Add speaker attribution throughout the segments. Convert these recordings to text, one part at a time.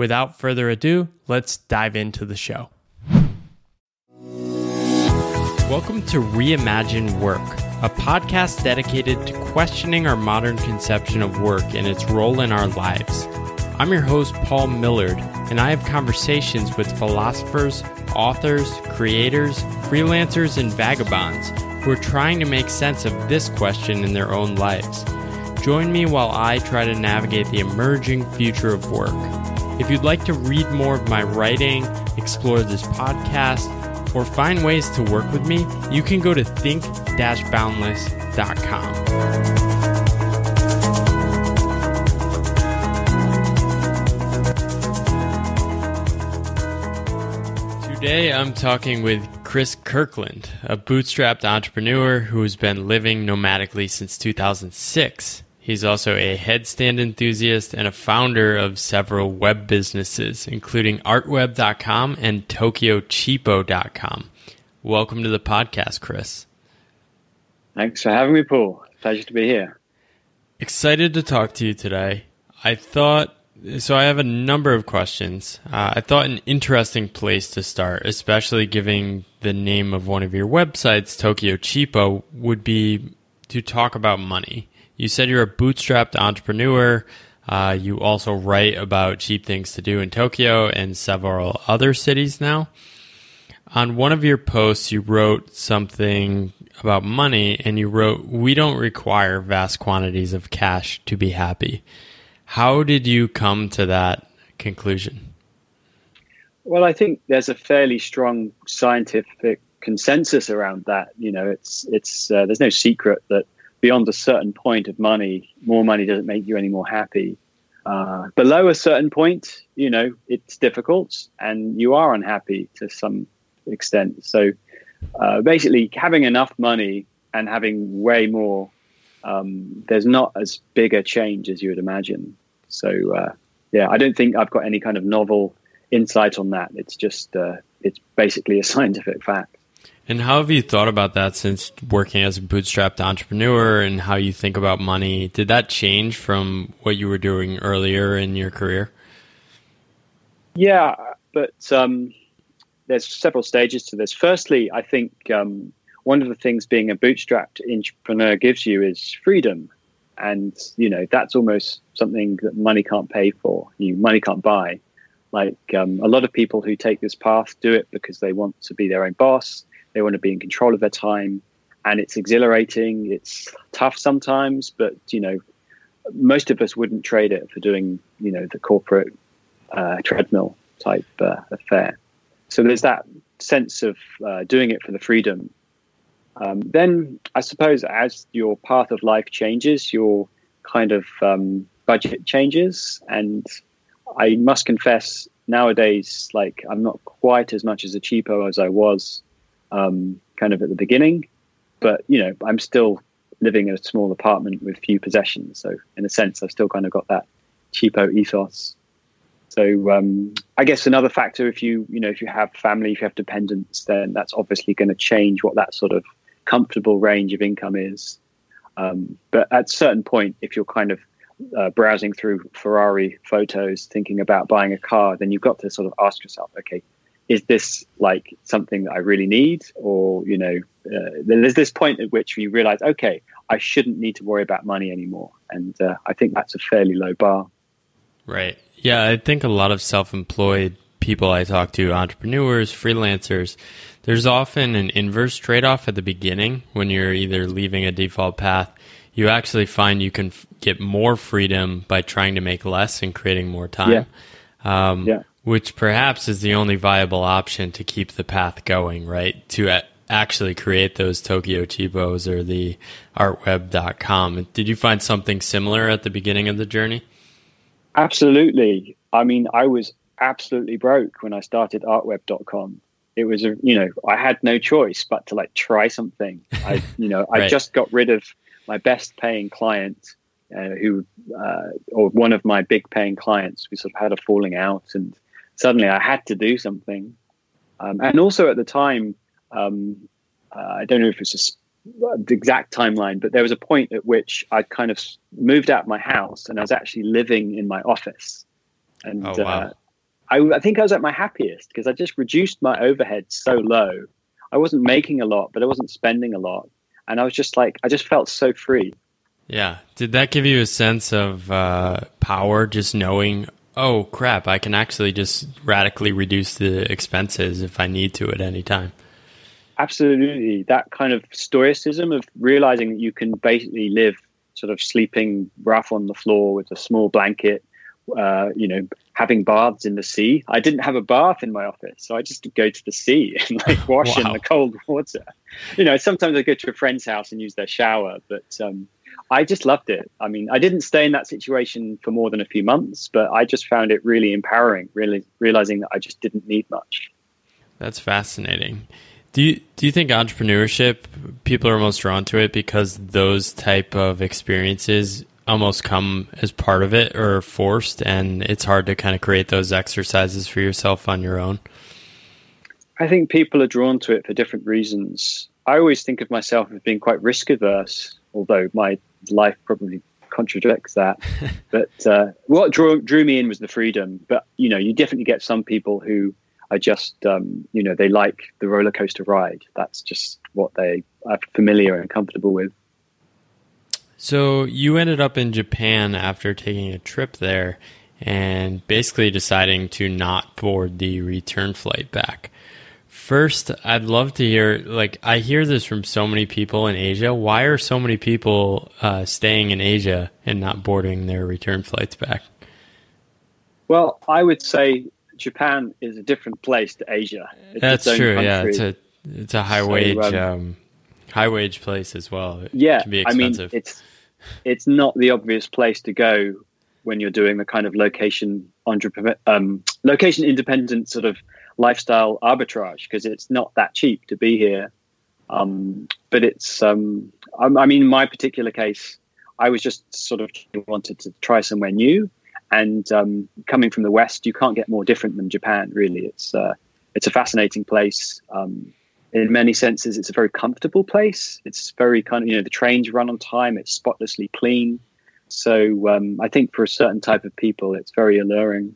Speaker 1: Without further ado, let's dive into the show. Welcome to Reimagine Work, a podcast dedicated to questioning our modern conception of work and its role in our lives. I'm your host, Paul Millerd, and I have conversations with philosophers, authors, creators, freelancers, and vagabonds who are trying to make sense of this question in their own lives. Join me while I try to navigate the emerging future of work. If you'd like to read more of my writing, explore this podcast, or find ways to work with me, you can go to think-boundless.com. Today, I'm talking with Chris Kirkland, a bootstrapped entrepreneur who's been living nomadically since 2006. He's also a headstand enthusiast and a founder of several web businesses, including artweb.com and tokyocheapo.com. Welcome to the podcast, Chris.
Speaker 2: Thanks for having me, Paul. Pleasure to be here.
Speaker 1: Excited to talk to you today. I thought so. I have a number of questions. Uh, I thought an interesting place to start, especially giving the name of one of your websites, Tokyo Cheapo, would be to talk about money. You said you're a bootstrapped entrepreneur. Uh, you also write about cheap things to do in Tokyo and several other cities now. On one of your posts, you wrote something about money and you wrote, We don't require vast quantities of cash to be happy. How did you come to that conclusion?
Speaker 2: Well, I think there's a fairly strong scientific consensus around that. You know, it's it's uh, there's no secret that beyond a certain point of money, more money doesn't make you any more happy. Uh, below a certain point, you know, it's difficult and you are unhappy to some extent. So uh, basically, having enough money and having way more, um, there's not as big a change as you would imagine. So, uh, yeah, I don't think I've got any kind of novel insight on that. It's just, uh, it's basically a scientific fact.
Speaker 1: And how have you thought about that since working as a bootstrapped entrepreneur and how you think about money? Did that change from what you were doing earlier in your career?
Speaker 2: Yeah, but um, there's several stages to this. Firstly, I think um, one of the things being a bootstrapped entrepreneur gives you is freedom. And, you know, that's almost something that money can't pay for, you money can't buy. Like um, a lot of people who take this path do it because they want to be their own boss they want to be in control of their time, and it's exhilarating. It's tough sometimes, but you know, most of us wouldn't trade it for doing you know the corporate uh, treadmill type uh, affair. So there's that sense of uh, doing it for the freedom. Um, then I suppose as your path of life changes, your kind of um, budget changes, and I must confess nowadays, like I'm not quite as much as a cheapo as I was um, kind of at the beginning. But you know, I'm still living in a small apartment with few possessions, so in a sense, I've still kind of got that cheapo ethos. So um, I guess another factor, if you you know if you have family, if you have dependents, then that's obviously going to change what that sort of comfortable range of income is. Um, but at a certain point, if you're kind of uh, browsing through Ferrari photos, thinking about buying a car, then you've got to sort of ask yourself, okay, is this like something that I really need? Or, you know, uh, there's this point at which you realize, okay, I shouldn't need to worry about money anymore. And uh, I think that's a fairly low bar.
Speaker 1: Right. Yeah. I think a lot of self employed people I talk to, entrepreneurs, freelancers, there's often an inverse trade off at the beginning when you're either leaving a default path. You actually find you can f- get more freedom by trying to make less and creating more time. Yeah. Um, yeah. Which perhaps is the only viable option to keep the path going, right? To a- actually create those Tokyo Cheapos or the artweb.com. Did you find something similar at the beginning of the journey?
Speaker 2: Absolutely. I mean, I was absolutely broke when I started artweb.com. It was a, you know, I had no choice but to like try something. I, you know, right. I just got rid of my best paying client uh, who, uh, or one of my big paying clients. We sort of had a falling out and suddenly I had to do something. Um, and also at the time, um, uh, I don't know if it's the exact timeline, but there was a point at which I kind of moved out of my house and I was actually living in my office. And oh, wow. uh, I, I, think I was at my happiest because I just reduced my overhead so low. I wasn't making a lot, but I wasn't spending a lot. And I was just like, I just felt so free.
Speaker 1: Yeah. Did that give you a sense of uh, power just knowing, oh crap, I can actually just radically reduce the expenses if I need to at any time?
Speaker 2: absolutely that kind of stoicism of realizing that you can basically live sort of sleeping rough on the floor with a small blanket uh, you know having baths in the sea. I didn't have a bath in my office so i just go to the sea and like wash wow. in the cold water. You know sometimes i go to a friend's house and use their shower but um, i just loved it. I mean i didn't stay in that situation for more than a few months but i just found it really empowering really realizing that i just didn't need much.
Speaker 1: That's fascinating. Do you do you think entrepreneurship people are most drawn to it because those type of experiences almost come as part of it or forced and it's hard to kind of create those exercises for yourself on your own?
Speaker 2: I think people are drawn to it for different reasons. I always think of myself as being quite risk averse, although my life probably contradicts that. but uh, what drew, drew me in was the freedom. But you know, you definitely get some people who are just, um, you know, they like the roller coaster ride. That's just what they are familiar and comfortable with.
Speaker 1: So you ended up in Japan after taking a trip there and basically deciding to not board the return flight back. First, I'd love to hear like I hear this from so many people in Asia. Why are so many people uh, staying in Asia and not boarding their return flights back?
Speaker 2: Well, I would say Japan is a different place to Asia.
Speaker 1: It's That's true. Country. Yeah, it's a it's a high so, wage um, um, high wage place as well. It
Speaker 2: yeah, I mean it's it's not the obvious place to go when you're doing the kind of location um, location independent sort of lifestyle arbitrage because it's not that cheap to be here. Um, but it's um, I, I mean, in my particular case, I was just sort of wanted to try somewhere new and um, coming from the West, you can't get more different than Japan. Really, it's uh, it's a fascinating place. Um, in many senses, it's a very comfortable place. It's very kind of you know the trains run on time. It's spotlessly clean. So um, I think for a certain type of people, it's very alluring.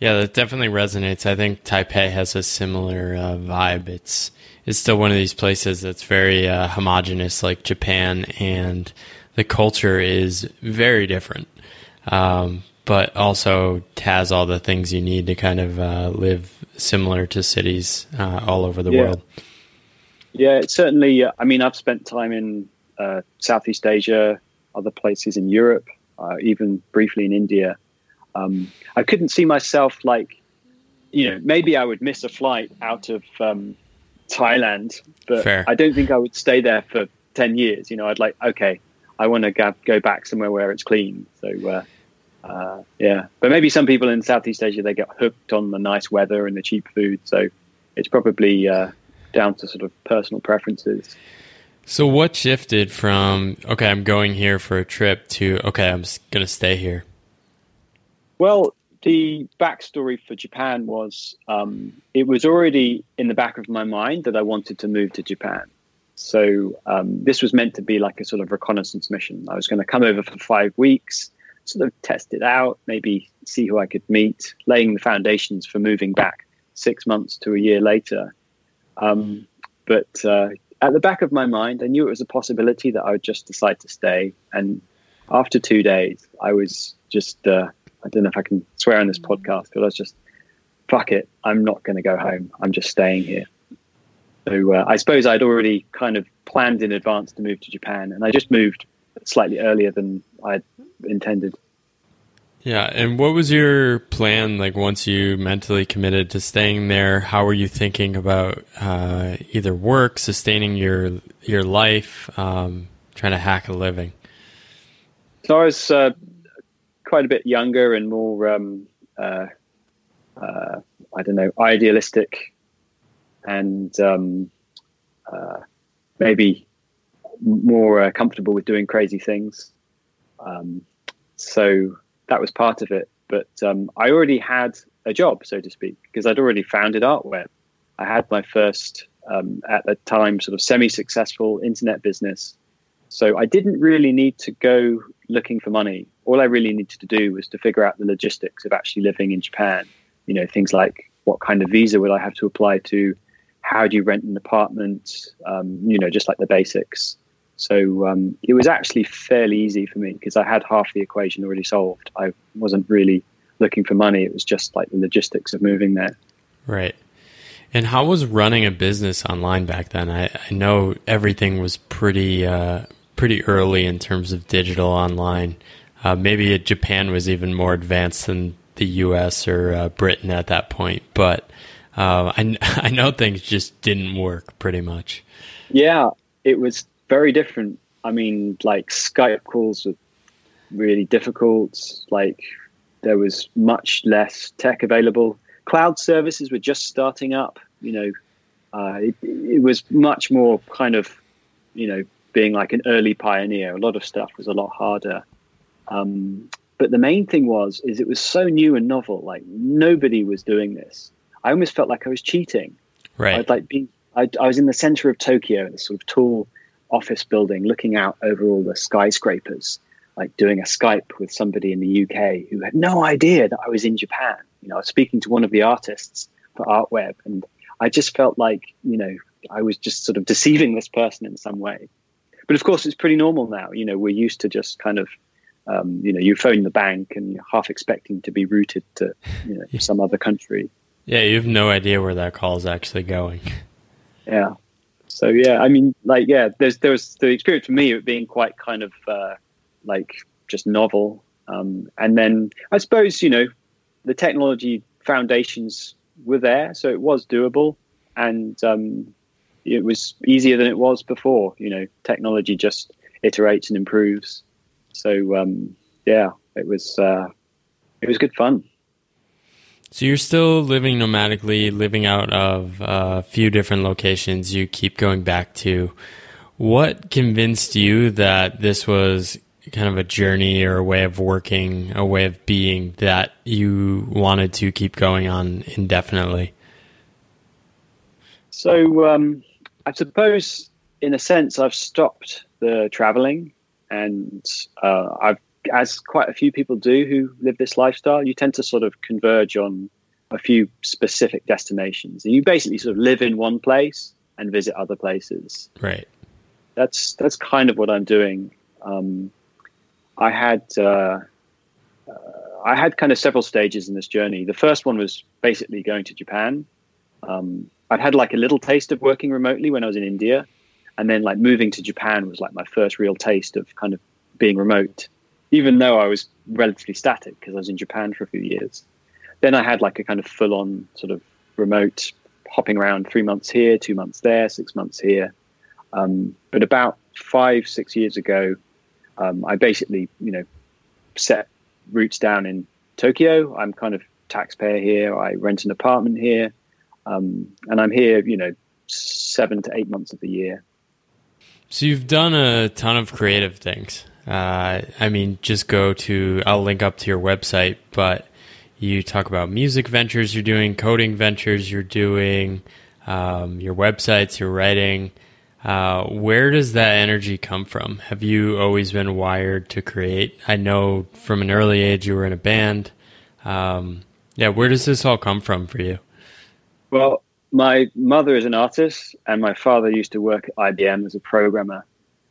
Speaker 1: Yeah, that definitely resonates. I think Taipei has a similar uh, vibe. It's it's still one of these places that's very uh, homogenous, like Japan, and the culture is very different um, but also has all the things you need to kind of uh, live similar to cities uh, all over the
Speaker 2: yeah.
Speaker 1: world.
Speaker 2: Yeah, it's certainly. Uh, I mean, I've spent time in uh, Southeast Asia, other places in Europe, uh, even briefly in India. Um, I couldn't see myself like, you know, maybe I would miss a flight out of um, Thailand, but Fair. I don't think I would stay there for 10 years. You know, I'd like, okay, I want to go, go back somewhere where it's clean. So, uh, uh, yeah, but maybe some people in Southeast Asia they get hooked on the nice weather and the cheap food. So it's probably uh, down to sort of personal preferences.
Speaker 1: So what shifted from okay, I'm going here for a trip to okay, I'm going to stay here?
Speaker 2: Well, the backstory for Japan was um, it was already in the back of my mind that I wanted to move to Japan. So um, this was meant to be like a sort of reconnaissance mission. I was going to come over for five weeks, sort of test it out, maybe see who I could meet, laying the foundations for moving back six months to a year later. Um, but uh, at the back of my mind, I knew it was a possibility that I would just decide to stay. And after two days, I was just, uh, I don't know if I can swear on this podcast, but I was just fuck it, I'm not going to go home. I'm just staying here. So uh, I suppose I'd already kind of planned in advance to move to Japan, and I just moved slightly earlier than I'd intended.
Speaker 1: Yeah, and what was your plan like once you mentally committed to staying there? How were you thinking about uh, either work, sustaining your your life, um, trying to hack a living?
Speaker 2: So I was uh, quite a bit younger and more, um, uh, uh I don't know, idealistic, and um, uh, maybe more uh, comfortable with doing crazy things. Um, so that was part of it. But um, I already had a job, so to speak, because I'd already founded ArtWeb. I had my first, um, at the time, sort of semi successful internet business. So I didn't really need to go looking for money. All I really needed to do was to figure out the logistics of actually living in Japan. You know, things like what kind of visa would I have to apply to? How do you rent an apartment? Um, you know, just like the basics. So um, it was actually fairly easy for me because I had half the equation already solved. I wasn't really looking for money. It was just like the logistics of moving there.
Speaker 1: Right. And how was running a business online back then? I, I know everything was pretty uh, pretty early in terms of digital online. Uh, maybe Japan was even more advanced than the U.S. or uh, Britain at that point, but uh, I, I know things just didn't work pretty much.
Speaker 2: Yeah, it was very different. I mean, like Skype calls were really difficult. Like there was much less tech available. Cloud services were just starting up. You know, uh, it, it, was much more kind of, you know, being like an early pioneer. A lot of stuff was a lot harder. Um, but the main thing was, is it was so new and novel. Like nobody was doing this. I almost felt like I was cheating.
Speaker 1: Right.
Speaker 2: I'd like be. I, I was in the center of Tokyo, this sort of tall office building looking out over all the skyscrapers, like doing a Skype with somebody in the UK who had no idea that I was in Japan. You know, I was speaking to one of the artists for ArtWeb, and I just felt like, you know, I was just sort of deceiving this person in some way. But of course, it's pretty normal now. You know, we're used to just kind of, um, you know, you phone the bank and you're half expecting to be routed to, you know, some other country.
Speaker 1: Yeah, you have no idea where that call is actually going.
Speaker 2: Yeah. So yeah, I mean, like yeah, there's there was the experience for me of being quite kind of uh, like just novel, um, and then I suppose you know the technology foundations were there, so it was doable, and um, it was easier than it was before. You know, technology just iterates and improves. So um, yeah, it was uh, it was good fun.
Speaker 1: So you're still living nomadically, living out of a few different locations you keep going back to. What convinced you that this was kind of a journey or a way of working, a way of being that you wanted to keep going on indefinitely?
Speaker 2: So um, I suppose, in a sense, I've stopped the traveling, and uh, I've as quite a few people do who live this lifestyle, you tend to sort of converge on a few specific destinations. And you basically sort of live in one place and visit other places.
Speaker 1: Right.
Speaker 2: That's that's kind of what I'm doing. Um, I had uh, uh, I had kind of several stages in this journey. The first one was basically going to Japan. Um, I'd had like a little taste of working remotely when I was in India, and then like moving to Japan was like my first real taste of kind of being remote even though I was relatively static because I was in Japan for a few years. Then I had like a kind of full on sort of remote hopping around three months here, two months there, six months here. Um, but about five, six years ago, um, I basically, you know, set roots down in Tokyo. I'm kind of taxpayer here. I rent an apartment here. Um, and I'm here, you know, seven to eight months of the year.
Speaker 1: So you've done a ton of creative things. Uh, I mean, just go to, I'll link up to your website, but you talk about music ventures you're doing, coding ventures you're doing, um, your websites, your writing. Uh, where does that energy come from? Have you always been wired to create? I know from an early age you were in a band. Um, yeah, where does this all come from for you?
Speaker 2: Well, my mother is an artist, and my father used to work at IBM as a programmer.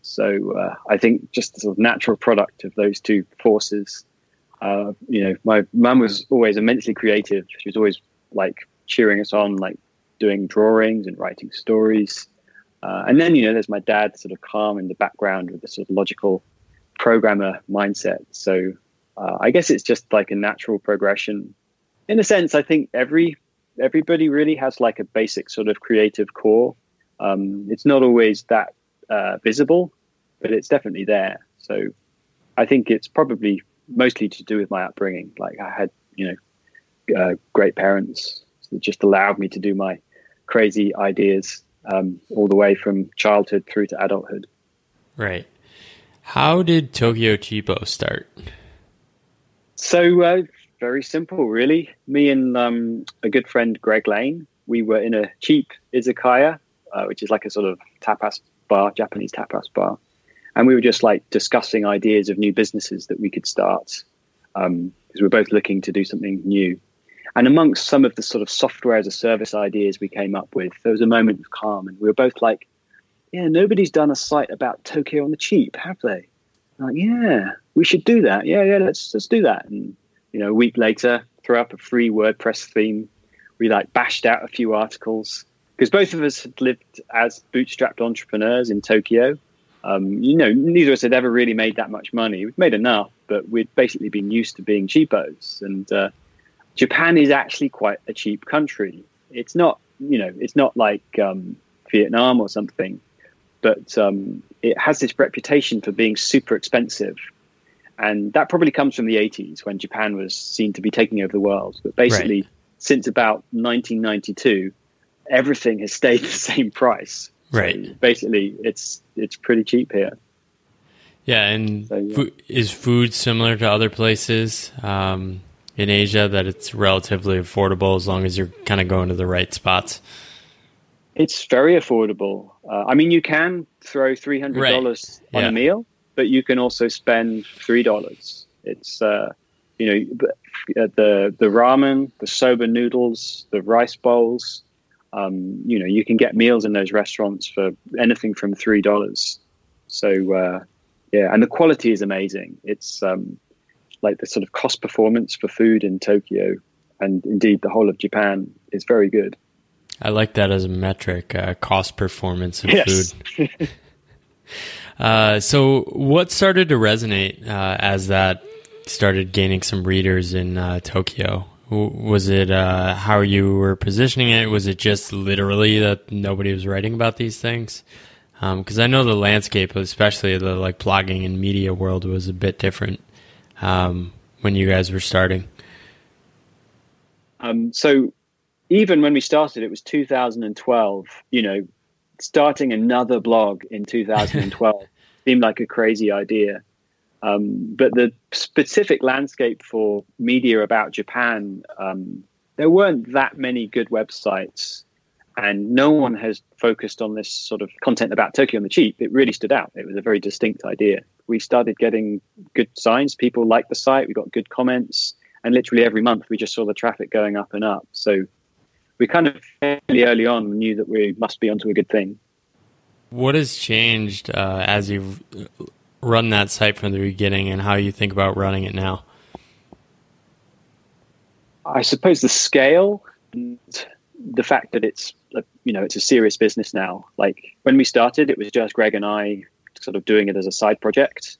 Speaker 2: So uh, I think just the sort of natural product of those two forces. Uh, you know, my mum was always immensely creative. She was always like cheering us on, like doing drawings and writing stories. Uh, and then, you know, there's my dad sort of calm in the background with the sort of logical programmer mindset. So uh, I guess it's just like a natural progression. In a sense, I think every everybody really has like a basic sort of creative core. Um, it's not always that uh, visible, but it's definitely there. So I think it's probably mostly to do with my upbringing. Like I had, you know, uh, great parents that just allowed me to do my crazy ideas um, all the way from childhood through to adulthood.
Speaker 1: Right. How did Tokyo Cheapo start?
Speaker 2: So uh, very simple, really. Me and um, a good friend, Greg Lane, we were in a cheap izakaya, uh, which is like a sort of tapas bar, Japanese tapas bar, and we were just like discussing ideas of new businesses that we could start because um, we we're both looking to do something new. And amongst some of the sort of software as a service ideas we came up with, there was a moment of calm, and we were both like, "Yeah, nobody's done a site about Tokyo on the cheap, have they?" like, "Yeah, we should do that. Yeah, yeah, let's let's do that." And you know, a week later, throw up a free WordPress theme. We like bashed out a few articles because both of us had lived as bootstrapped entrepreneurs in Tokyo. Um, you know, neither of us had ever really made that much money. We'd made enough, but we'd basically been used to being cheapos. And uh, Japan is actually quite a cheap country. It's not, you know, it's not like um, Vietnam or something, but um, it has this reputation for being super expensive. And that probably comes from the 80s when Japan was seen to be taking over the world. But basically, right. since about 1992, everything has stayed the same price.
Speaker 1: Right.
Speaker 2: So basically, it's it's pretty cheap here.
Speaker 1: Yeah, and so, yeah. is food similar to other places? Um, in Asia that it's relatively affordable as long as you're kind of going to the right spots?
Speaker 2: It's very affordable. Uh, I mean, you can throw three hundred dollars right. on yeah. a meal, but you can also spend three dollars. It's uh, you know uh, the the ramen, the soba noodles, the rice bowls. Um, you know, you can get meals in those restaurants for anything from three dollars. So uh, yeah, and the quality is amazing. It's um, like the sort of cost performance for food in Tokyo and indeed the whole of Japan is very good.
Speaker 1: I like that as a metric, uh, cost performance of yes. food. uh, so, what started to resonate uh, as that started gaining some readers in uh, Tokyo? Was it uh, how you were positioning it? Was it just literally that nobody was writing about these things? Because um, I know the landscape, especially the like blogging and media world, was a bit different um, when you guys were starting?
Speaker 2: Um, so even when we started, it was 2012. You know, starting another blog in 2012 seemed like a crazy idea. Um, but the specific landscape for media about Japan, um, there weren't that many good websites, and no one has focused on this sort of content about Tokyo on the cheap. It really stood out. It was a very distinct idea we started getting good signs. People liked the site. We got good comments, and literally every month we just saw the traffic going up and up. So we kind of fairly early on knew that we must be onto a good thing.
Speaker 1: What has changed uh, as you've run that site from the beginning, and how you think about running it now?
Speaker 2: I suppose the scale and the fact that it's you know it's a serious business now. Like when we started, it was just Greg and I sort of doing it as a side project.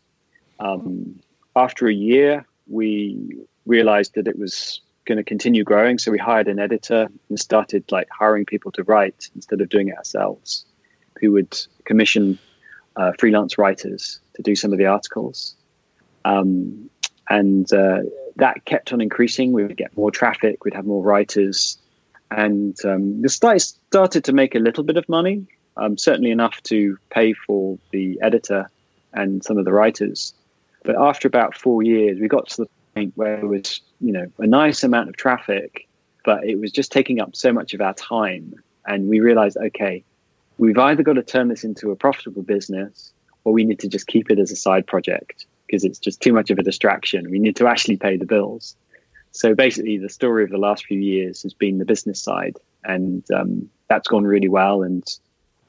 Speaker 2: Um, after a year, we realized that it was going to continue growing, so we hired an editor and started like hiring people to write instead of doing it ourselves, who would commission uh, freelance writers to do some of the articles. Um, and uh, that kept on increasing. We would get more traffic, we'd have more writers, and um, the site started to make a little bit of money um, certainly enough to pay for the editor and some of the writers. But after about four years, we got to the point where it was, you know, a nice amount of traffic, but it was just taking up so much of our time. And we realized, okay, we've either got to turn this into a profitable business or we need to just keep it as a side project because it's just too much of a distraction. We need to actually pay the bills. So basically, the story of the last few years has been the business side, and um, that's gone really well. And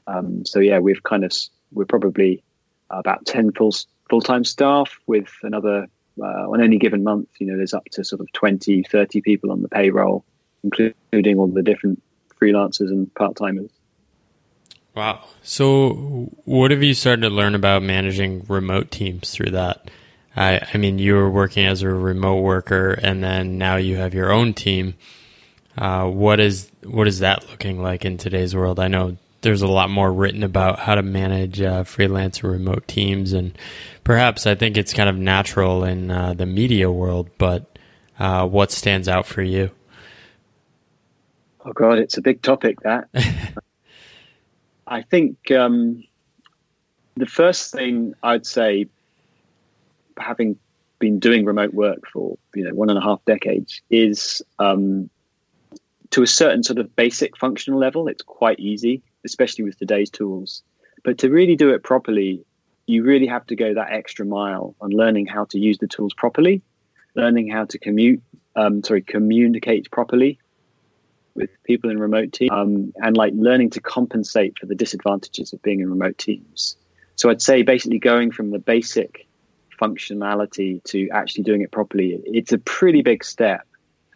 Speaker 2: um, so yeah, we've kind of we're probably about ten full full time staff with another uh, on any given month. You know, there's up to sort of 20, 30 people on the payroll. including all the different freelancers and part timers.
Speaker 1: Wow. So, what have you started to learn about managing remote teams through that? I, I mean, you were working as a remote worker, and then now you have your own team. Uh, what is what is that looking like in today's world? I know there's a lot more written about how to manage uh, freelance or remote teams, and perhaps I think it's kind of natural in uh, the media world. But uh, what stands out for you?
Speaker 2: Oh God, it's a big topic. That I think um, the first thing I'd say, having been doing remote work for you know one and a half decades, is um, to a certain sort of basic functional level, it's quite easy, especially with today's tools. But to really do it properly, you really have to go that extra mile on learning how to use the tools properly, learning how to commute, um, sorry, communicate properly with people in remote teams, um, and like learning to compensate for the disadvantages of being in remote teams. So I'd say basically going from the basic functionality to actually doing it properly, it's a pretty big step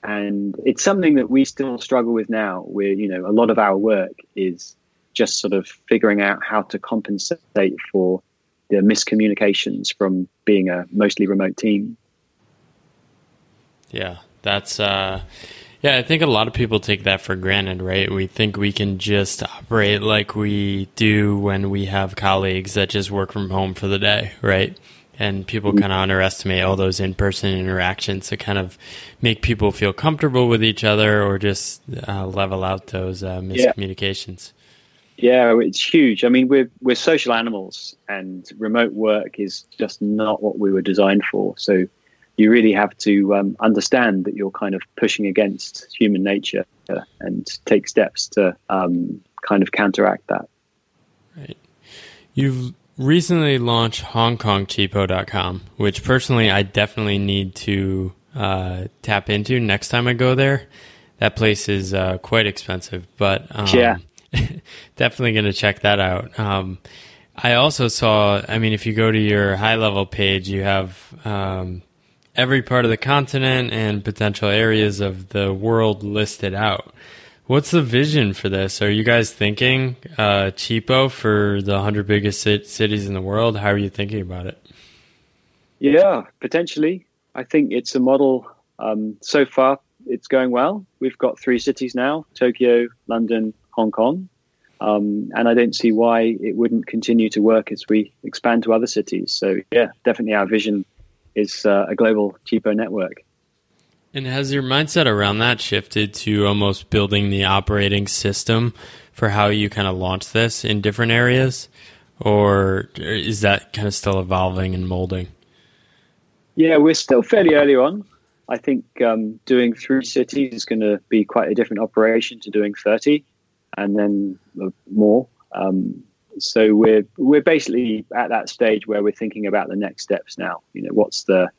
Speaker 2: and it's something that we still struggle with now where you know a lot of our work is just sort of figuring out how to compensate for the miscommunications from being a mostly remote team
Speaker 1: yeah that's uh yeah i think a lot of people take that for granted right we think we can just operate like we do when we have colleagues that just work from home for the day right and people kind of underestimate all those in-person interactions to kind of make people feel comfortable with each other or just uh, level out those uh, miscommunications.
Speaker 2: Yeah. yeah, it's huge. I mean, we're we're social animals, and remote work is just not what we were designed for. So you really have to um, understand that you're kind of pushing against human nature and take steps to um, kind of counteract that.
Speaker 1: Right. You've recently launched HongKongCheapo.com, which personally I definitely need to uh, tap into next time I go there. That place is uh, quite expensive, but um,
Speaker 2: yeah,
Speaker 1: definitely going to check that out. Um, I also saw, I mean, if you go to your high level page, you have um, every part of the continent and potential areas of the world listed out. What's the vision for this? Are you guys thinking uh, cheapo for the 100 biggest cities in the world? How are you thinking about it?
Speaker 2: Yeah, potentially. I think it's a model. Um, so far, it's going well. We've got three cities now Tokyo, London, Hong Kong. Um, and I don't see why it wouldn't continue to work as we expand to other cities. So, yeah, definitely our vision is uh, a global cheapo network.
Speaker 1: And has your mindset around that shifted to almost building the operating system for how you kind of launch this in different areas? Or is that kind of still evolving and molding?
Speaker 2: Yeah, we're still fairly early on. I think um, doing three cities is going to be quite a different operation to doing 30 and then more. Um, so we're we're basically at that stage where we're thinking about the next steps now. You know, what's the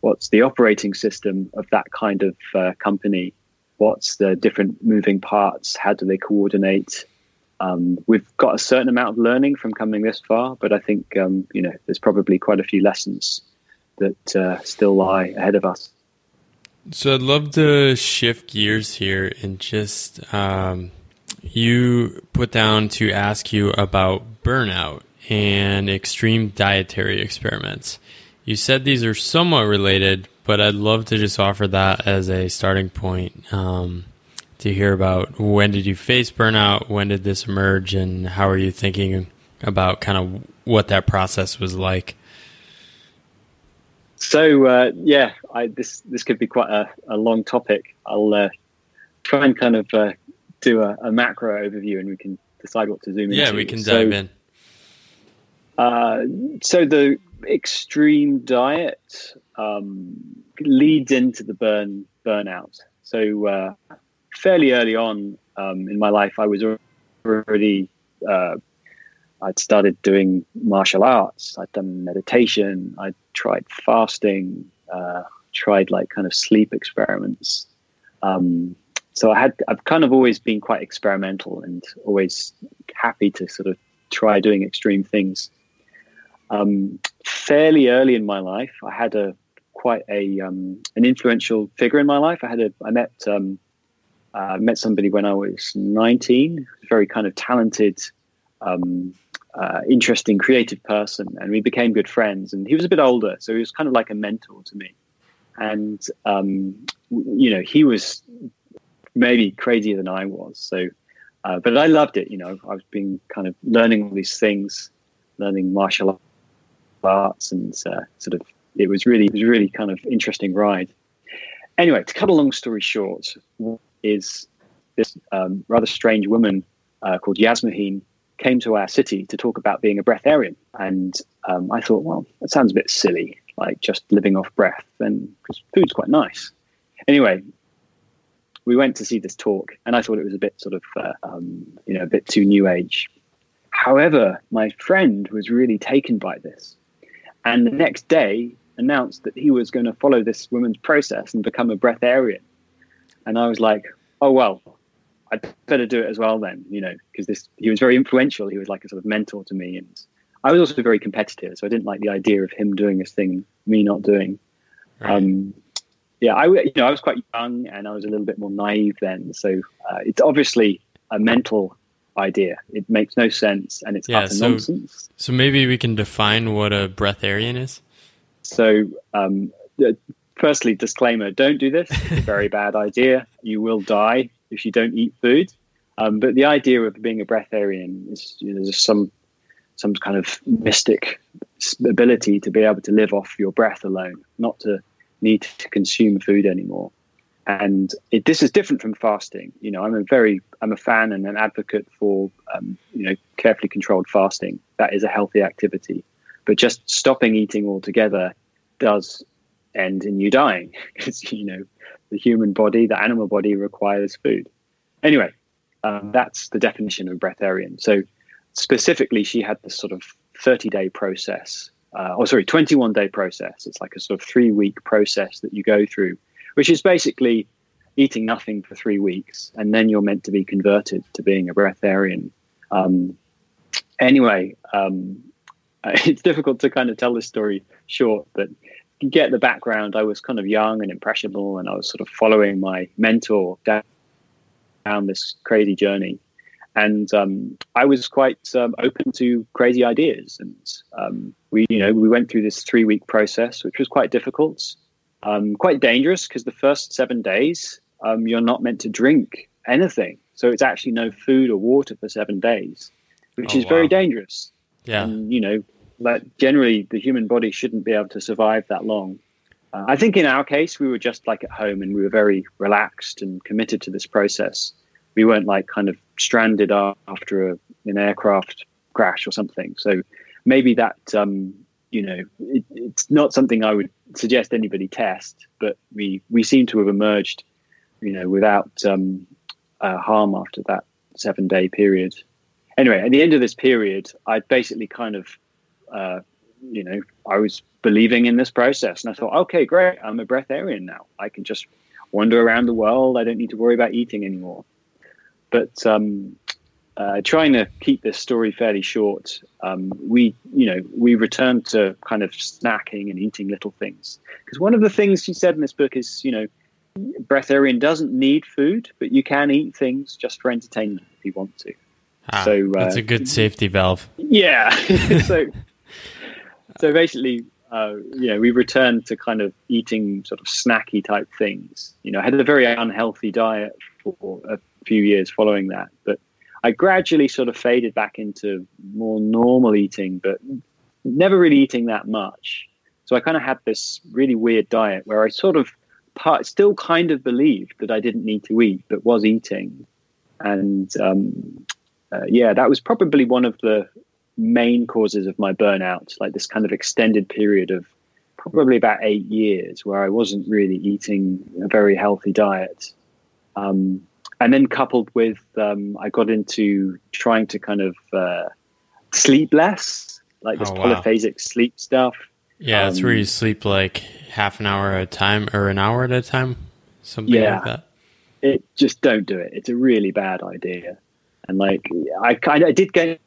Speaker 2: what's the operating system of that kind of uh, company? What's the different moving parts? How do they coordinate? Um, we've got a certain amount of learning from coming this far but i think um, you know there's probably quite a few lessons that uh, still lie ahead of us.
Speaker 1: So i'd love to shift gears here and just um, you put down to ask you about burnout and extreme dietary experiments you said these are somewhat related, but I'd love to just offer that as a starting point um, to hear about when did you face burnout, when did this emerge, and how are you thinking about kind of what that process was like.
Speaker 2: So uh, yeah, I, this this could be quite a, a long topic. I'll uh, try and kind of uh, do a, a, macro overview, and we can decide what to zoom
Speaker 1: yeah,
Speaker 2: into.
Speaker 1: Yeah, we can dive in.
Speaker 2: Uh, so the extreme diet um, leads into the burn burnout. So uh, fairly early on um, in my life, I was already uh, I'd started doing martial arts. I'd done meditation. I tried fasting. Uh, tried like kind of sleep experiments. Um, so I had I've kind of always been quite experimental and always happy to sort of try doing extreme things um, fairly early in my life, I had a quite a um, an influential figure in my life. I had a I met um, uh, met somebody when I was 19, very kind of talented, um, uh, interesting, creative person, and we became good friends. And he was a bit older, so he was kind of like a mentor to me. And um, you know, he was maybe crazier than I was. So, uh, but I loved it. You know, I've been kind of learning all these things, learning martial arts, and uh, sort of it was really it was really kind of interesting ride. Anyway, to cut a long story short, is this um, rather strange woman uh, called Jasmuheen came to our city to talk about being a breatharian. And um, I thought, well, that sounds a bit silly, like just living off breath, and because food's quite nice. Anyway, we went to see this talk, and I thought it was a bit sort of, uh, um, you know, a bit too new age. However, my friend was really taken by this, and the next day announced that he was going to follow this woman's process and become a breatharian. And I was like, oh well, I'd better do it as well then, you know, because this he was very influential. He was like a sort of mentor to me, and I was also very competitive, so I didn't like the idea of him doing this thing, me not doing. Right. Um, yeah, I you know I was quite young and I was a little bit more naive then, so uh, it's obviously a mental idea. It makes no sense and it's yeah, utter so, nonsense.
Speaker 1: So maybe we can define what a breatharian is.
Speaker 2: So um, firstly, disclaimer: don't do this. It's a very bad idea. You will die if you don't eat food. Um, but the idea of being a breatharian is you know, there's some some kind of mystic ability to be able to live off your breath alone, not to need to consume food anymore. And it, this is different from fasting. You know, I'm a very I'm a fan and an advocate for um, you know carefully controlled fasting. That is a healthy activity, but just stopping eating altogether does end in you dying because you know the human body, the animal body requires food. Anyway, um, that's the definition of breatharian. So specifically, she had this sort of 30 day process, uh, or sorry, 21 day process. It's like a sort of three week process that you go through, which is basically eating nothing for three weeks, and then you're meant to be converted to being a breatharian. Um, anyway, um, it's difficult to kind of tell this story short, but get the background, I was kind of young and impressionable, and I was sort of following my mentor down, down this crazy journey. And um, I was quite um, open to crazy ideas, and um, we, you know, we went through this three-week process, which was quite difficult, um, quite dangerous because the first seven days um, you're not meant to drink anything, so it's actually no food or water for seven days, which oh, is wow. very dangerous.
Speaker 1: Yeah, and,
Speaker 2: you know, but generally the human body shouldn't be able to survive that long. Uh, I think in our case, we were just like at home and we were very relaxed and committed to this process. We weren't like kind of stranded after a, an aircraft crash or something. So maybe that, um, you know, it, it's not something I would suggest anybody test, but we, we seem to have emerged, you know, without um, uh, harm after that seven day period. Anyway, at the end of this period, I basically kind of uh, you know, I was believing in this process, and I thought, okay, great, I'm a breatharian now. I can just wander around the world. I don't need to worry about eating anymore. But um, uh, trying to keep this story fairly short, um, we, you know, we returned to kind of snacking and eating little things. Because one of the things she said in this book is, you know, breatharian doesn't need food, but you can eat things just for entertainment if you want to.
Speaker 1: Ah, so uh, that's a good safety valve.
Speaker 2: Yeah. so so basically, uh, you know, we returned to kind of eating sort of snacky type things. You know, I had a very unhealthy diet for a few years following that, but I gradually sort of faded back into more normal eating, but never really eating that much. So I kind of had this really weird diet where I sort of part, still kind of believed that I didn't need to eat, but was eating. And um, uh, yeah, that was probably one of the main causes of my burnout, like this kind of extended period of probably about eight years where I wasn't really eating a very healthy diet. Um, and then coupled with, um, I got into trying to kind of uh, sleep less, like this oh, wow. polyphasic sleep stuff.
Speaker 1: Yeah, um, it's where you sleep like half an hour at a time or an hour at a time, something yeah, like that.
Speaker 2: It just don't do it. It's a really bad idea. And like I kind I did get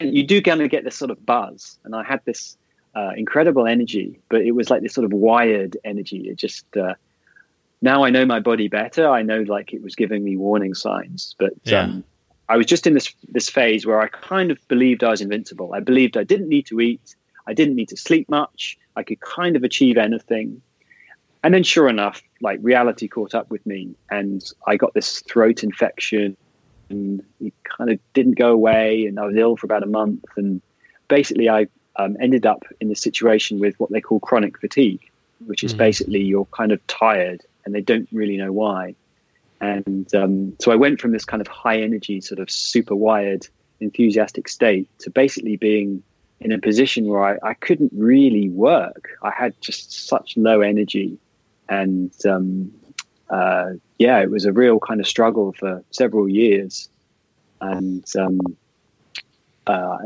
Speaker 2: you do kind of get this sort of buzz. And I had this uh, incredible energy, but it was like this sort of wired energy. It just uh, now I know my body better. I know like it was giving me warning signs, but
Speaker 1: Yeah.
Speaker 2: um, I was just in this this phase where I kind of believed I was invincible. I believed I didn't need to eat, I didn't need to sleep much. I could kind of achieve anything. And then, sure enough, like reality caught up with me, and I got this throat infection, and it kind of didn't go away, and I was ill for about a month, and basically, I um, ended up in this situation with what they call chronic fatigue, which is
Speaker 1: Mhm.
Speaker 2: basically you're kind of tired, and they don't really know why. And um, so I went from this kind of high energy, sort of super wired, enthusiastic state to basically being in a position where I, I couldn't really work. I had just such low energy. And um, uh, yeah, it was a real kind of struggle for several years. And um, uh,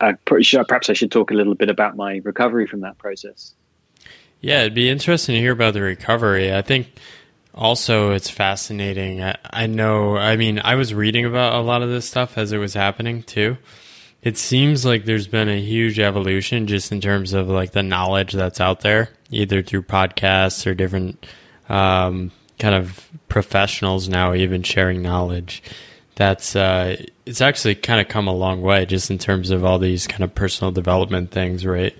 Speaker 2: I'm pretty sure perhaps I should talk a little bit about my recovery from that process.
Speaker 1: Yeah, it'd be interesting to hear about the recovery. I think also it's fascinating. I, I know, I mean, I was reading about a lot of this stuff as it was happening too. It seems like there's been a huge evolution just in terms of like the knowledge that's out there, either through podcasts or different um, kind of professionals now, even sharing knowledge. That's uh, it's actually kind of come a long way just in terms of all these kind of personal development things, right?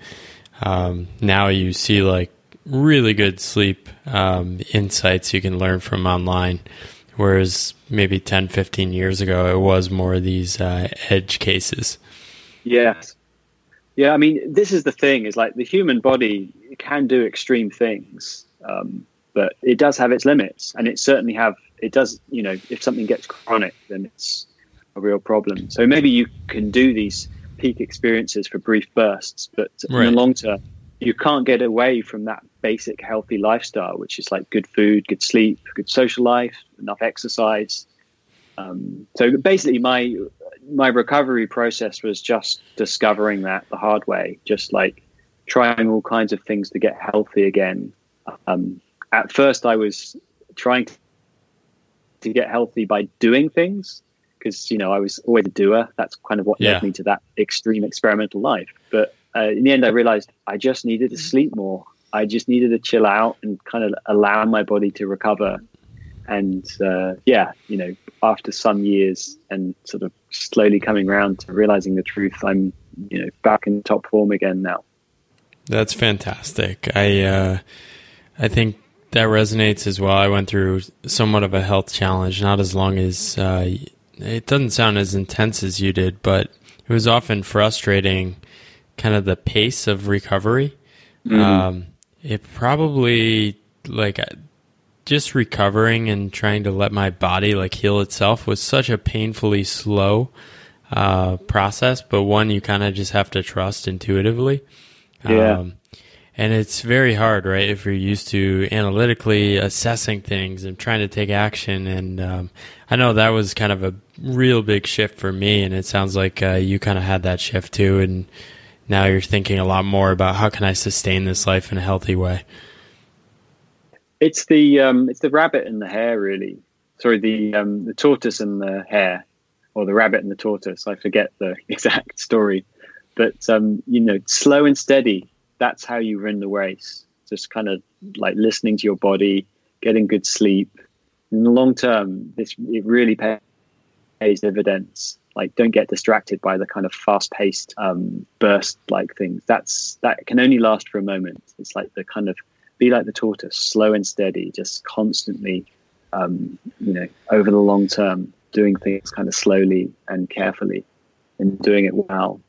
Speaker 1: Um, now you see like really good sleep um, insights you can learn from online whereas maybe 10 15 years ago it was more of these uh, edge cases
Speaker 2: Yes. Yeah, I mean, this is the thing: is like the human body can do extreme things, um, but it does have its limits, and it certainly have. It does, you know, if something gets chronic, then it's a real problem. So maybe you can do these peak experiences for brief bursts, but
Speaker 1: Right.
Speaker 2: in the long term, you can't get away from that basic healthy lifestyle, which is like good food, good sleep, good social life, enough exercise. Um, so basically, my my recovery process was just discovering that the hard way, just like trying all kinds of things to get healthy again. Um, at first, I was trying to get healthy by doing things because you know I was always a doer. That's kind of what
Speaker 1: Yeah.
Speaker 2: led me to that extreme experimental life. But uh, in the end, I realized I just needed to sleep more. I just needed to chill out and kind of allow my body to recover. And uh, yeah, you know, after some years and sort of slowly coming around to realizing the truth, I'm you know back in top form again now.
Speaker 1: that's fantastic i uh, i think that resonates as well i went through somewhat of a health challenge not as long as uh, it doesn't sound as intense as you did but it was often frustrating kind of the pace of recovery um, it probably like uh, just recovering and trying to let my body like heal itself was such a painfully slow uh, process, but one you kind of just have to trust intuitively.
Speaker 2: Yeah.
Speaker 1: Um, and it's very hard, right? If you're used to analytically assessing things and trying to take action. And um, I know that was kind of a real big shift for me. And it sounds like uh, you kind of had that shift too. And now you're thinking a lot more about how can I sustain this life in a healthy way.
Speaker 2: It's the um, it's the rabbit and the hare, really. Sorry, the um, the tortoise and the hare, or the rabbit and the tortoise. I forget the exact story, but um, you know, slow and steady. That's how you win the race. Just kind of like listening to your body, getting good sleep. In the long term, this it really pays dividends. Like, don't get distracted by the kind of fast-paced um, burst-like things. That's that can only last for a moment. It's like the kind of be like the tortoise, slow and steady, just constantly, um, you know, over the long term, doing things kind of slowly and carefully, and doing it well.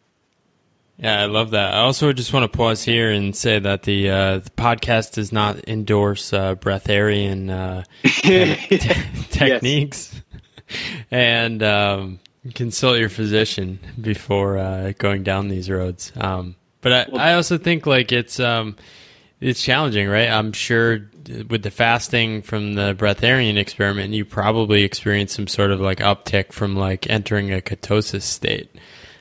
Speaker 1: Yeah, I love that. I also just want to pause here and say that the uh, the podcast does not endorse uh, breatharian uh, techniques, and um, consult your physician before uh, going down these roads. Um, but I, I also think like it's um, it's challenging, right? I'm sure with the fasting from the breatharian experiment, you probably experienced some sort of like uptick from like entering a ketosis state.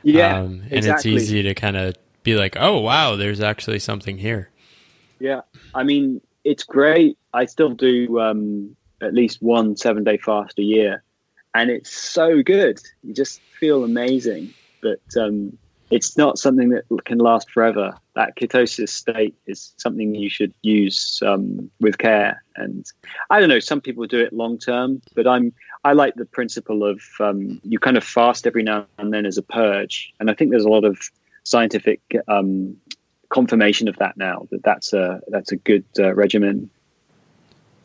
Speaker 2: Yeah,
Speaker 1: Um, and
Speaker 2: exactly.
Speaker 1: it's easy to kind of be like, oh, wow, there's actually something here.
Speaker 2: Yeah, I mean, it's great. I still do um, at least one seven day fast a year, and it's so good. You just feel amazing. But um, it's not something that can last forever. That ketosis state is something you should use um, with care. And I don't know, some people do it long term, but I'm I like the principle of um, you kind of fast every now and then as a purge. And I think there's a lot of scientific um, confirmation of that now that that's a that's a good uh, regimen.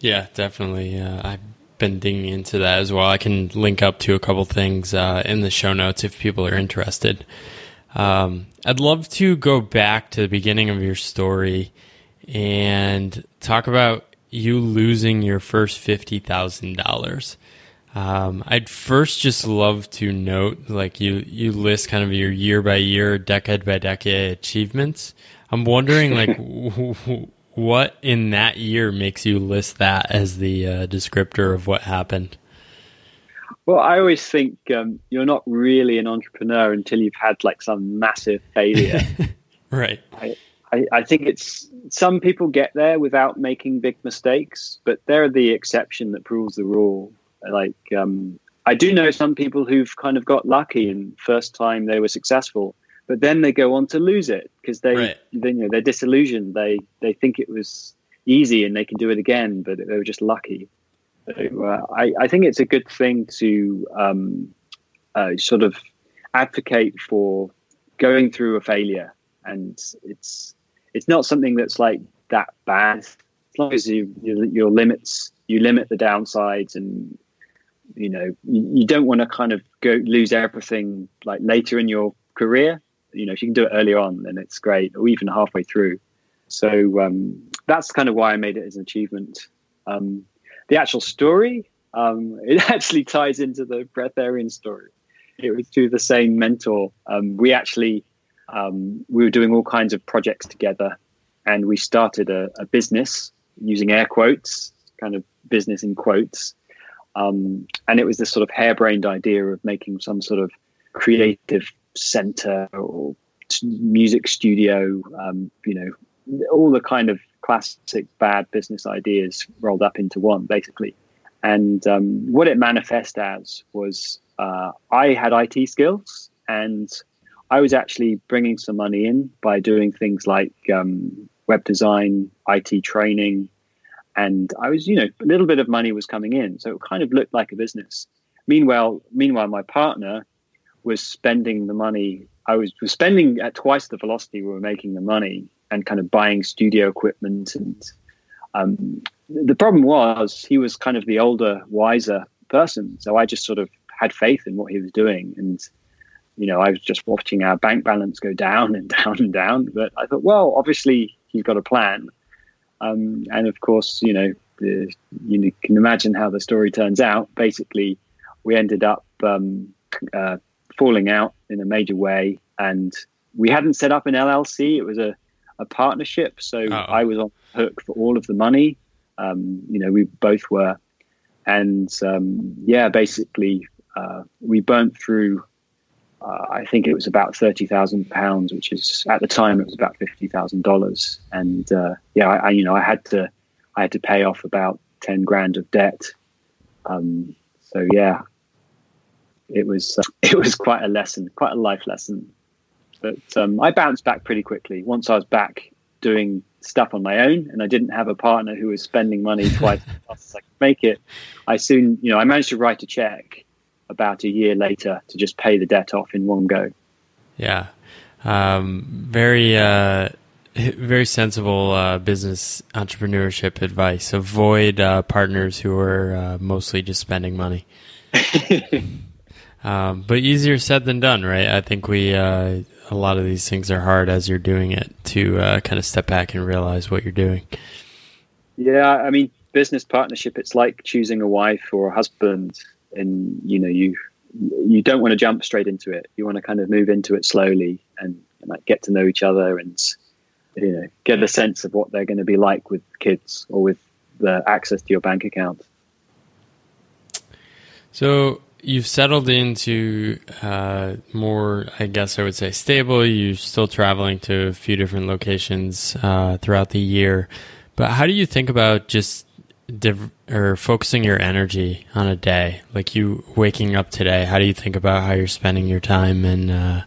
Speaker 1: Yeah, definitely. Uh, I've been digging into that as well. I can link up to a couple things uh, in the show notes if people are interested. Um, I'd love to go back to the beginning of your story and talk about you losing your first fifty thousand dollars. Um, I'd first just love to note, like you, you list kind of your year by year, decade by decade achievements. I'm wondering, like, what in that year makes you list that as the uh, descriptor of what happened?
Speaker 2: Well, I always think um, you're not really an entrepreneur until you've had like some massive failure.
Speaker 1: right.
Speaker 2: I, I, I, think it's some people get there without making big mistakes, but they're the exception that proves the rule. Like, um, I do know some people who've kind of got lucky and first time they were successful, but then they go on to lose it because they, right. they, you know, they're disillusioned. They, they think it was easy and they can do it again, but they were just lucky. So, uh, I, I, think it's a good thing to um, uh, sort of advocate for going through a failure, and it's it's not something that's like that bad. As long as you, you your limits you limit the downsides, and you know you, you don't want to kind of go lose everything like later in your career. You know, if you can do it earlier on, then it's great, or even halfway through. So um, that's kind of why I made it as an achievement. Um, the actual story, um, it actually ties into the breatharian story. It was through the same mentor. Um, we actually um, we were doing all kinds of projects together, and we started a, a business using air quotes, kind of business in quotes. Um, and it was this sort of harebrained idea of making some sort of creative center or music studio, um, you know, all the kind of classic bad business ideas rolled up into one, basically. And um, what it manifested as was uh, I had IT skills and I was actually bringing some money in by doing things like um, web design, IT training, and I was, you know, a little bit of money was coming in, so it kind of looked like a business. Meanwhile, meanwhile, my partner was spending the money. I was, was spending at twice the velocity we were making the money, and kind of buying studio equipment. And um, the problem was he was kind of the older, wiser person. So I just sort of had faith in what he was doing. And, you know, I was just watching our bank balance go down and down and down. But I thought, well, obviously he's got a plan. Um, and of course, you know, the, you can imagine how the story turns out. Basically, we ended up um, uh, falling out in a major way, and we hadn't set up an LLC. It was a a partnership. So Uh-oh. I was on hook for all of the money. Um, you know, we both were. And um, yeah, basically, uh, we burnt through, uh, I think it was about £30,000, which is at the time it was about $50,000. And uh, yeah, I, I, you know, I had to, I had to pay off about 10 grand of debt. Um, so yeah, it was, it was quite a lesson, quite a life lesson. But um, I bounced back pretty quickly once I was back doing stuff on my own and I didn't have a partner who was spending money twice as I could make it. I soon, you know, I managed to write a check about a year later to just pay the debt off in one go.
Speaker 1: Yeah. Um, very, uh, very sensible uh, business entrepreneurship advice. Avoid uh, partners who are uh, mostly just spending money. um, but easier said than done, right? I think we uh, a lot of these things are hard as you're doing it to uh, kind of step back and realize what you're doing.
Speaker 2: Yeah, I mean, business partnership. It's like choosing a wife or a husband, and you know, you you don't want to jump straight into it. You want to kind of move into it slowly and, and like get to know each other and you know get a sense of what they're going to be like with kids or with the access to your bank account.
Speaker 1: So you've settled into uh, more, I guess I would say, stable. You're still traveling to a few different locations uh, throughout the year, but how do you think about just div- or focusing your energy on a day? Like you waking up today, how do you think about how you're spending your time and uh,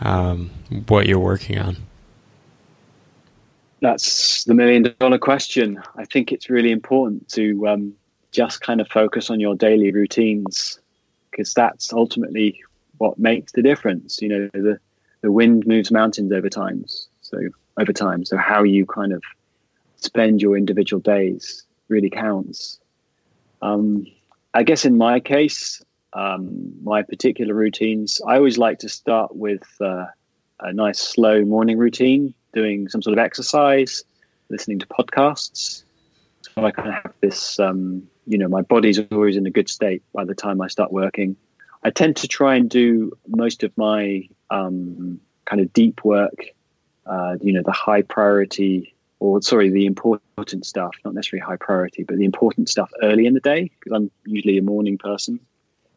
Speaker 1: um, what you're working on?
Speaker 2: That's the million dollar question. I think it's really important to um, just kind of focus on your daily routines because that's ultimately what makes the difference. You know, the the wind moves mountains over times. So over time, so how you kind of spend your individual days really counts. Um, I guess in my case, um, my particular routines, I always like to start with uh, a nice slow morning routine, doing some sort of exercise, listening to podcasts. So I kind of have this, um, you know, my body's always in a good state by the time I start working. I tend to try and do most of my um, kind of deep work, uh, you know, the high priority or sorry, the important stuff, not necessarily high priority, but the important stuff early in the day because I'm usually a morning person.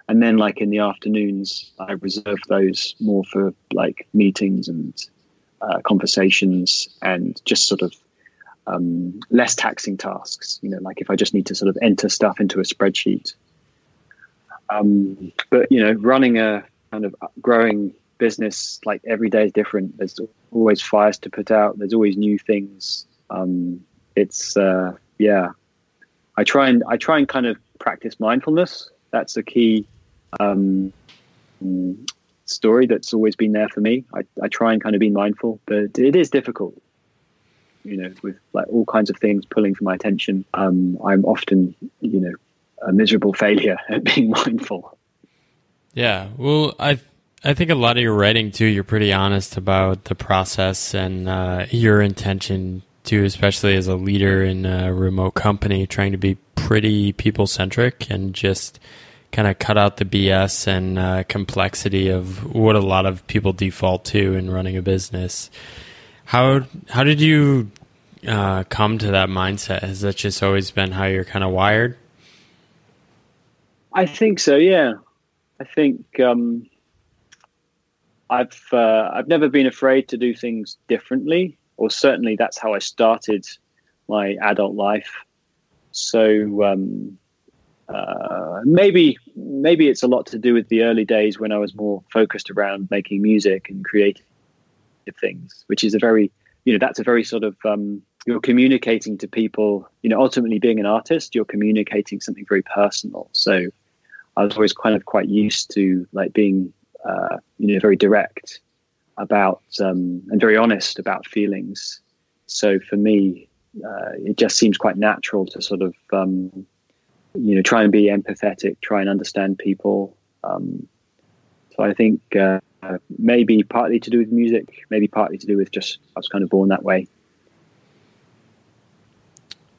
Speaker 2: And then, like in the afternoons, I reserve those more for like meetings and uh, conversations and just sort of um, less taxing tasks. You know, like if I just need to sort of enter stuff into a spreadsheet. Um, but you know, running a kind of growing business, like every day is different. There's always fires to put out. There's always new things um, it's uh, yeah. I try and I try and kind of practice mindfulness. That's a key um, story that's always been there for me. I, I try and kind of be mindful, but it is difficult. You know, with like all kinds of things pulling for my attention, um, I'm often, you know, a miserable failure at being mindful.
Speaker 1: Yeah, well, I I think a lot of your writing too. You're pretty honest about the process and uh, your intention too, especially as a leader in a remote company, trying to be pretty people centric and just kind of cut out the BS and uh, complexity of what a lot of people default to in running a business. How how did you uh, come to that mindset? Has that just always been how you're kind of wired?
Speaker 2: I think so. Yeah, I think um, I've uh, I've never been afraid to do things differently or certainly that's how I started my adult life. So um, uh, maybe maybe it's a lot to do with the early days when I was more focused around making music and creative things, which is a very you know that's a very sort of um, you're communicating to people. You know, ultimately being an artist, you're communicating something very personal. So I was always kind of quite used to like being uh, you know very direct about um, and very honest about feelings. So for me, uh, it just seems quite natural to sort of um, you know try and be empathetic, try and understand people. Um, so I think uh, maybe partly to do with music, maybe partly to do with just I was kind of born that way.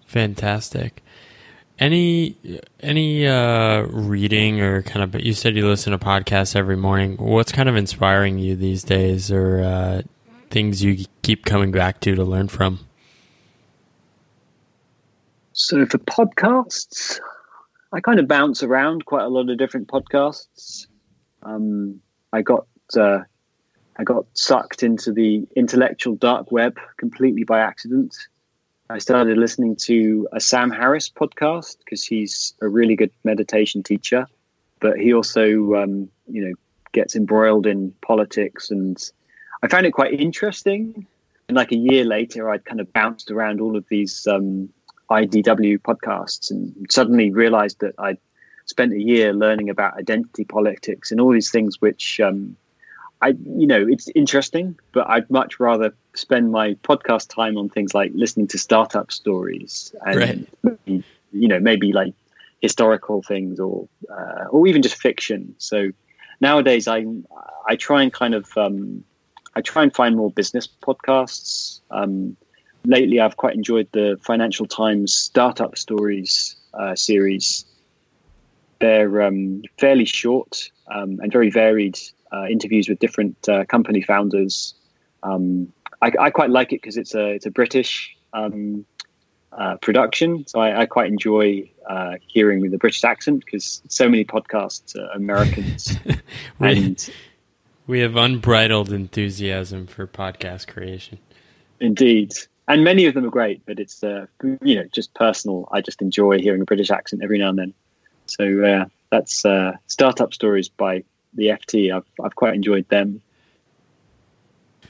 Speaker 1: Fantastic. Any any uh, reading or kind of? You said you listen to podcasts every morning. What's kind of inspiring you these days, or uh, things you keep coming back to to learn from?
Speaker 2: So for podcasts, I kind of bounce around quite a lot of different podcasts. Um, I got uh, I got sucked into the intellectual dark web completely by accident. I started listening to a Sam Harris podcast because he's a really good meditation teacher, but he also, um, you know, gets embroiled in politics, and I found it quite interesting. And like a year later, I'd kind of bounced around all of these um, IDW podcasts, and suddenly realized that I'd spent a year learning about identity politics and all these things, which um, I, you know, it's interesting, but I'd much rather spend my podcast time on things like listening to startup stories and, right. you know, maybe like historical things or uh, or even just fiction. So nowadays, I I try and kind of um, I try and find more business podcasts. Um, lately, I've quite enjoyed the Financial Times Startup Stories uh, series. They're um, fairly short um, and very varied uh, interviews with different uh, company founders. Um, I, I, quite like it because it's a it's a British um, uh, production, so I, I quite enjoy uh, hearing with the British accent because so many podcasts are Americans.
Speaker 1: we, and we have unbridled enthusiasm for podcast creation.
Speaker 2: Indeed, and many of them are great, but it's uh, you know just personal. I just enjoy hearing a British accent every now and then. So uh, that's startup stories by the FT. I've I've quite enjoyed them.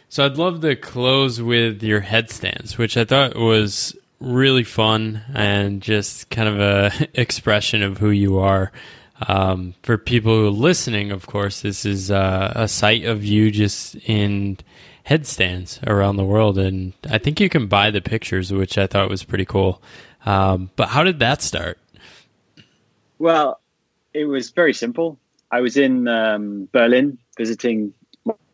Speaker 1: So I'd love to close with your headstands, which I thought was really fun and just kind of a expression of who you are. Um, for people who are listening, of course, this is uh, a site of you just in headstands around the world, and I think you can buy the pictures, which I thought was pretty cool. Um, but how did that start?
Speaker 2: Well, it was very simple. I was in um, Berlin visiting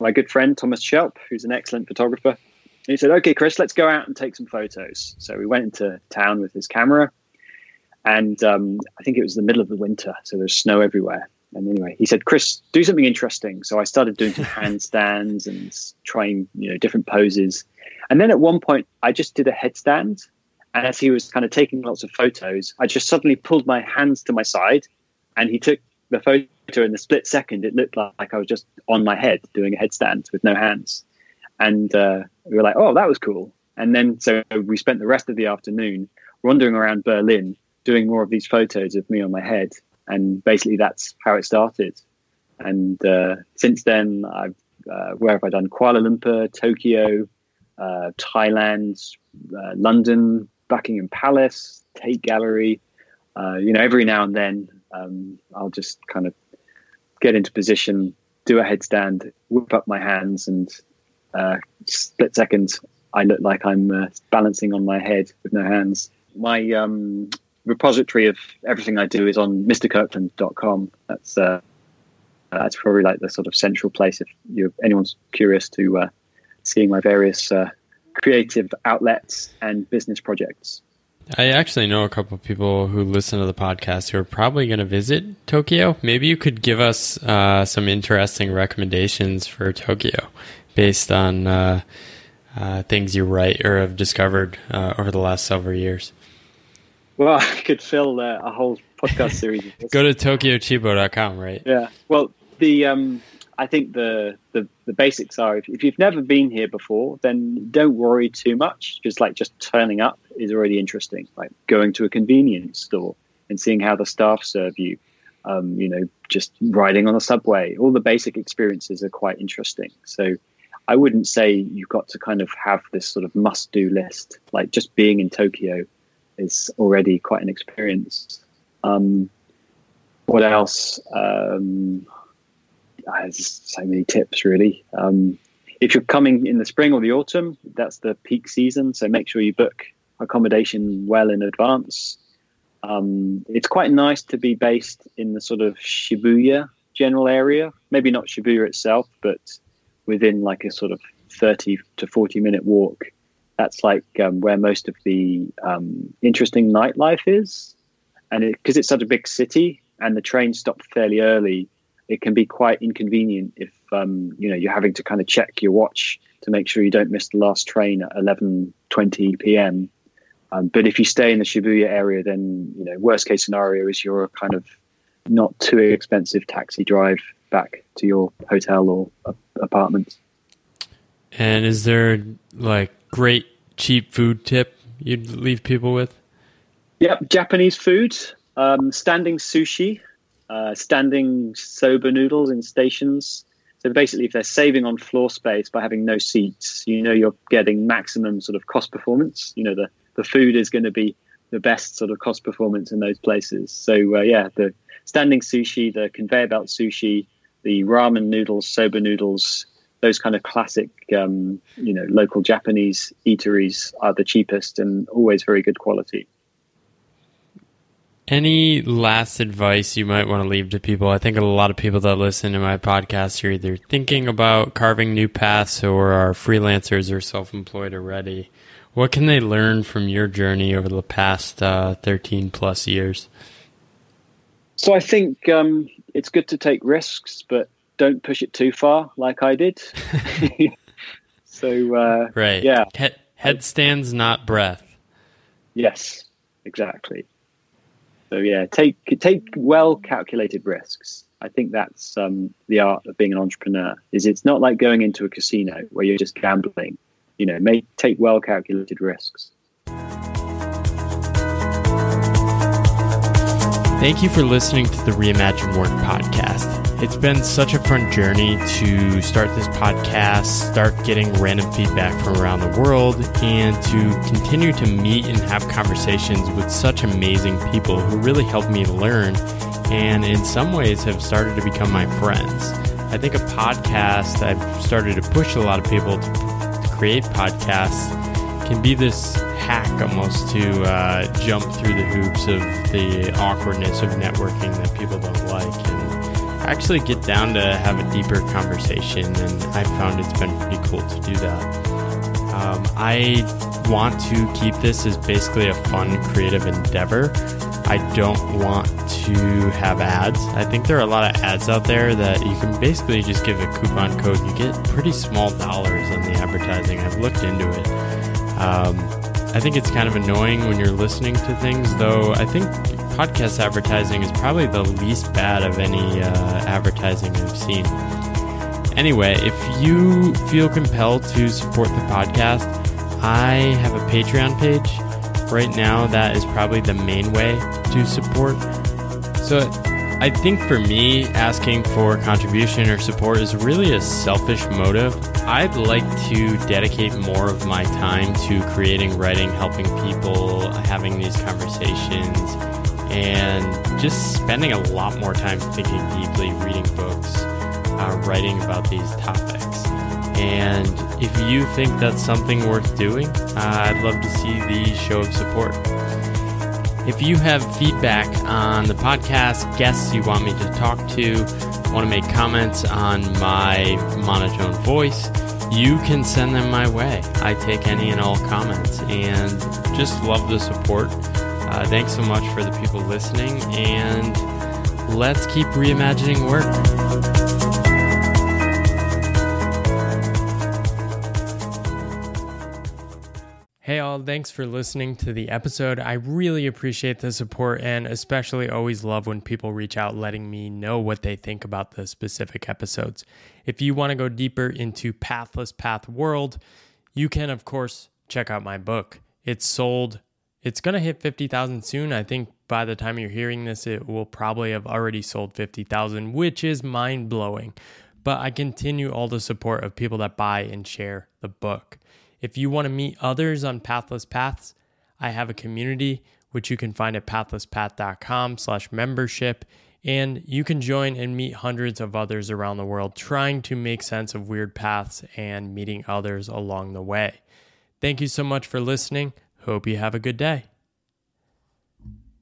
Speaker 2: my good friend Thomas Schelp, who's an excellent photographer. And he said, "Okay, Chris, let's go out and take some photos." So we went into town with his camera, and um, I think it was the middle of the winter, so there's snow everywhere. And anyway, he said, "Chris, do something interesting." So I started doing some handstands and trying, you know, different poses. And then at one point, I just did a headstand, and as he was kind of taking lots of photos, I just suddenly pulled my hands to my side, and he took the photo in the split second. It looked like I was just on my head doing a headstand with no hands, and uh, we were like, "Oh, that was cool." And then so we spent the rest of the afternoon wandering around Berlin doing more of these photos of me on my head, and basically that's how it started. And uh, since then, I've uh, where have I done? Kuala Lumpur, Tokyo, uh, Thailand, uh, London, Buckingham Palace, Tate Gallery. Uh, you know, every now and then, um, I'll just kind of get into position, do a headstand, whip up my hands, and uh, split second, I look like I'm balancing on my head with no hands. My um, repository of everything I do is on mrkirkland.com. That's uh, that's probably like the sort of central place if you anyone's curious to uh, seeing my various uh, creative outlets and business projects.
Speaker 1: I actually know a couple of people who listen to the podcast who are probably going to visit Tokyo. Maybe you could give us uh, some interesting recommendations for Tokyo based on uh, uh, things you write or have discovered uh, over the last several years.
Speaker 2: Well, I could fill uh, a whole podcast series.
Speaker 1: Go to tokyocheapo.com, right?
Speaker 2: Yeah. Well, the um, I think the, the the basics are if, if you've never been here before, then don't worry too much. Just like just turning up is already interesting. Like going to a convenience store and seeing how the staff serve you. Um, you know, just riding on a subway. All the basic experiences are quite interesting. So I wouldn't say you've got to kind of have this sort of must do list. Like just being in Tokyo is already quite an experience. Um, what else? Um, there's so many tips, really. Um, if you're coming in the spring or the autumn, that's the peak season. So make sure you book accommodation well in advance. Um, it's quite nice to be based in the sort of Shibuya general area. Maybe not Shibuya itself, but within like a sort of 30 to 40 minute walk that's like um, where most of the um, interesting nightlife is. And because it, it's such a big city and the trains stop fairly early, it can be quite inconvenient if um, you know you're having to kind of check your watch to make sure you don't miss the last train at 11:20 p.m. Um, but if you stay in the Shibuya area, then you know worst case scenario is you're kind of not too expensive taxi drive back to your hotel or uh, apartment.
Speaker 1: And is there like great cheap food tip you'd leave people with?
Speaker 2: Yep, Japanese food, um, standing sushi, uh, standing soba noodles in stations. So basically, if they're saving on floor space by having no seats, you know you're getting maximum sort of cost performance. You know the the food is going to be the best sort of cost performance in those places. So uh, yeah, the standing sushi, the conveyor belt sushi, the ramen noodles, soba noodles, those kind of classic, um, you know, local Japanese eateries are the cheapest and always very good quality.
Speaker 1: Any last advice you might want to leave to people? I think a lot of people that listen to my podcast are either thinking about carving new paths or are freelancers or self employed already. What can they learn from your journey over the past uh, 13 plus years?
Speaker 2: So I think um, it's good to take risks, but don't push it too far, like I did. so uh,
Speaker 1: right,
Speaker 2: yeah,
Speaker 1: Head, headstands, not breath.
Speaker 2: Yes, exactly. So yeah, take take well calculated risks. I think that's um, the art of being an entrepreneur. Is it's not like going into a casino where you're just gambling. You know, make take well calculated risks.
Speaker 1: Thank you for listening to the Reimagine Work podcast. It's been such a fun journey to start this podcast, start getting random feedback from around the world, and to continue to meet and have conversations with such amazing people who really help me learn and in some ways have started to become my friends. I think a podcast, I've started to push a lot of people to, to create podcasts, can be this hack almost to uh, jump through the hoops of the awkwardness of networking that people don't like. And actually get down to have a deeper conversation, and I found it's been pretty cool to do that. Um, I want to keep this as basically a fun, creative endeavor. I don't want to have ads. I think there are a lot of ads out there that you can basically just give a coupon code. You get pretty small dollars on the advertising. I've looked into it. Um, I think it's kind of annoying when you're listening to things, though. I think podcast advertising is probably the least bad of any uh, advertising I've seen. Anyway, if you feel compelled to support the podcast, I have a Patreon page. Right now, that is probably the main way to support. So I think for me, asking for contribution or support is really a selfish motive. I'd like to dedicate more of my time to creating, writing, helping people, having these conversations, and just spending a lot more time thinking deeply, reading books, uh, writing about these topics. And if you think that's something worth doing, uh, I'd love to see the show of support. If you have feedback on the podcast, guests you want me to talk to, want to make comments on my monotone voice, you can send them my way. I take any and all comments and just love the support. Uh, thanks so much for the people listening, and let's keep reimagining work. Hey, all, thanks for listening to the episode. I really appreciate the support and especially always love when people reach out letting me know what they think about the specific episodes. If you want to go deeper into Pathless Path World, you can, of course, check out my book. It's sold, it's going to hit 50,000 soon. I think by the time you're hearing this, it will probably have already sold 50,000, which is mind blowing. But I continue all the support of people that buy and share the book. If you want to meet others on Pathless Paths, I have a community which you can find at pathlesspath.com slash membership. And you can join and meet hundreds of others around the world trying to make sense of weird paths and meeting others along the way. Thank you so much for listening. Hope you have a good day.